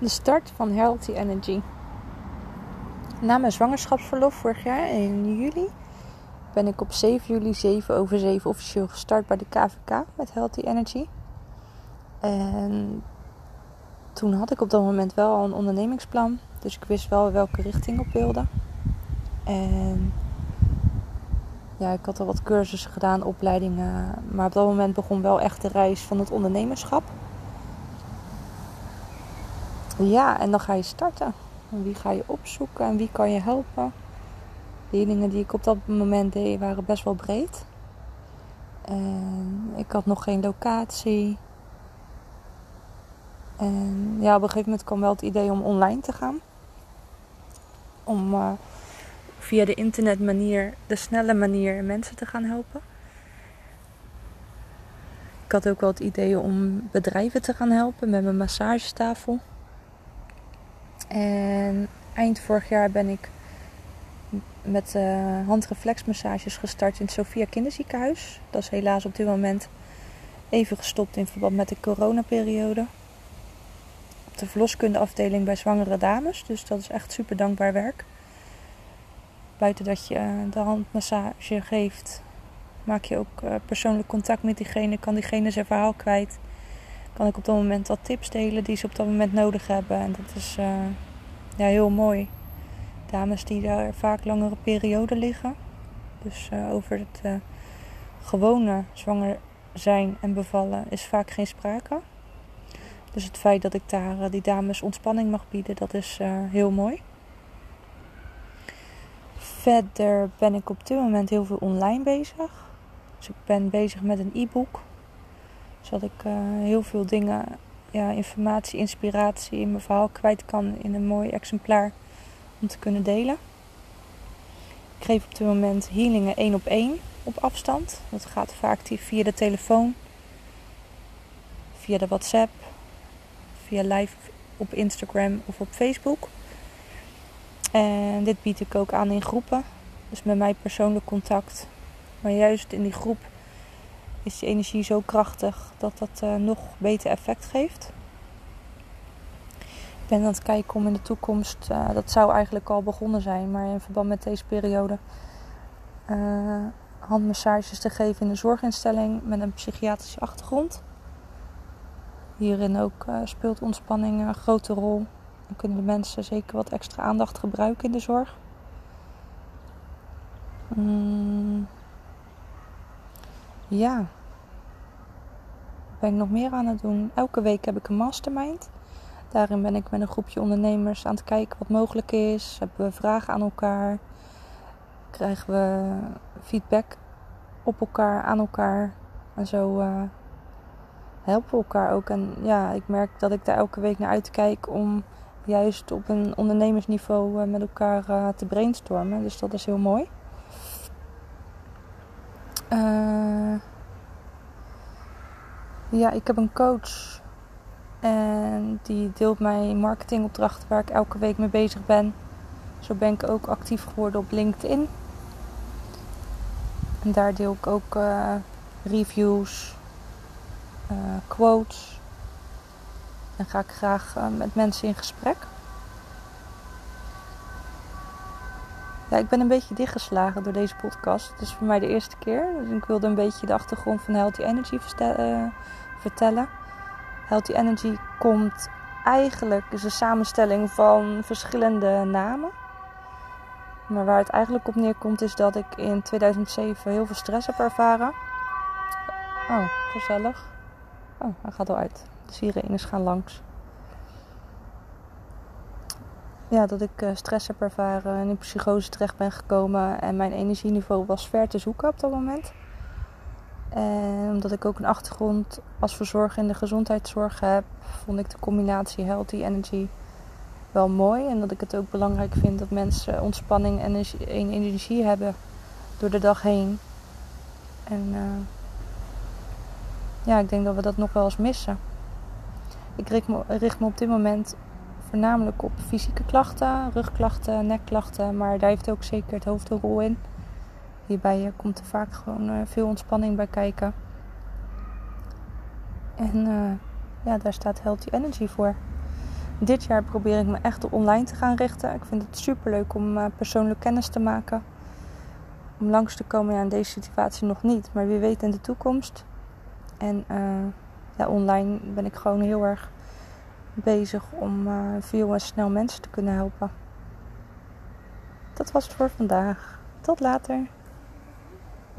de start van Healthy Energy. Na mijn zwangerschapsverlof vorig jaar in juli ben ik op 7 juli 7 over 7 officieel gestart bij de KVK met Healthy Energy. En toen had ik op dat moment wel al een ondernemingsplan. Dus ik wist wel welke richting op wilde. En ja, ik had al wat cursussen gedaan, opleidingen. Maar op dat moment begon wel echt de reis van het ondernemerschap. Ja, en dan ga je starten. Wie ga je opzoeken en wie kan je helpen? De dingen die ik op dat moment deed waren best wel breed. En ik had nog geen locatie. En ja, op een gegeven moment kwam wel het idee om online te gaan. Om uh, via de internetmanier, de snelle manier, mensen te gaan helpen. Ik had ook wel het idee om bedrijven te gaan helpen met mijn massagetafel. En eind vorig jaar ben ik met uh, handreflexmassages gestart in het Sophia Kinderziekenhuis. Dat is helaas op dit moment even gestopt in verband met de coronaperiode. Op de verloskundeafdeling bij zwangere dames. Dus dat is echt super dankbaar werk. Buiten dat je eh, de handmassage geeft, maak je ook uh, persoonlijk contact met diegene. Kan diegene zijn verhaal kwijt kan ik op dat moment wat tips delen die ze op dat moment nodig hebben. En dat is uh, ja, heel mooi. Dames die daar vaak langere perioden liggen. Dus uh, over het uh, gewone zwanger zijn en bevallen is vaak geen sprake. Dus het feit dat ik daar die dames ontspanning mag bieden, dat is heel mooi. Verder ben ik op dit moment heel veel online bezig. Dus ik ben bezig met een e-book zodat ik uh, heel veel dingen, ja, informatie, inspiratie in mijn verhaal kwijt kan in een mooi exemplaar om te kunnen delen. Ik geef op dit moment healingen één op één op afstand. Dat gaat vaak via de telefoon, via de WhatsApp, via live op Instagram of op Facebook. En dit bied ik ook aan in groepen. Dus met mij persoonlijk contact. Maar juist in die groep is die energie zo krachtig dat dat uh, nog beter effect geeft. Ik ben aan het kijken om in de toekomst, uh, dat zou eigenlijk al begonnen zijn, maar in verband met deze periode, uh, handmassages te geven in een zorginstelling met een psychiatrische achtergrond. Hierin ook speelt ontspanning een grote rol. Dan kunnen de mensen zeker wat extra aandacht gebruiken in de zorg. Mm. Ja. Ben ik nog meer aan het doen? Elke week heb ik een mastermind. Daarin ben ik met een groepje ondernemers aan het kijken wat mogelijk is. Hebben we vragen aan elkaar. Krijgen we feedback op elkaar, aan elkaar. En zo uh, helpen we elkaar ook. En ja, ik merk dat ik daar elke week naar uitkijk om juist op een ondernemersniveau uh, met elkaar uh, te brainstormen. Dus dat is heel mooi. Uh, ja, ik heb een coach. En die deelt mij marketingopdrachten waar ik elke week mee bezig ben. Zo ben ik ook actief geworden op LinkedIn. En daar deel ik ook uh, reviews, uh, quotes. En ga ik graag uh, met mensen in gesprek. Ja, ik ben een beetje dichtgeslagen door deze podcast. Het is voor mij de eerste keer. Dus ik wilde een beetje de achtergrond van Healthy Energy vertellen. Healthy Energy komt eigenlijk, is een samenstelling van verschillende namen. Maar waar het eigenlijk op neerkomt is dat ik in 2007 heel veel stress heb ervaren. Oh, gezellig. Oh, hij gaat al uit. De sirenes gaan langs. Ja, dat ik stress heb ervaren en in psychose terecht ben gekomen. En mijn energieniveau was ver te zoeken op dat moment. En omdat ik ook een achtergrond als verzorger in de gezondheidszorg heb, vond ik de combinatie healthy energy wel mooi. En dat ik het ook belangrijk vind dat mensen ontspanning en energie hebben door de dag heen. En uh, ja, ik denk dat we dat nog wel eens missen. Ik richt me, richt me op dit moment voornamelijk op fysieke klachten, rugklachten, nekklachten. Maar daar heeft ook zeker het hoofd een rol in. Hierbij eh, komt er vaak gewoon eh, veel ontspanning bij kijken. En eh, ja, daar staat Healthy Energy voor. Dit jaar probeer ik me echt op online te gaan richten. Ik vind het superleuk om uh, persoonlijk kennis te maken. Om langs te komen ja, in deze situatie nog niet, maar wie weet in de toekomst. En ja, online ben ik gewoon heel erg bezig om eh, veel en snel mensen te kunnen helpen. Dat was het voor vandaag. Tot later.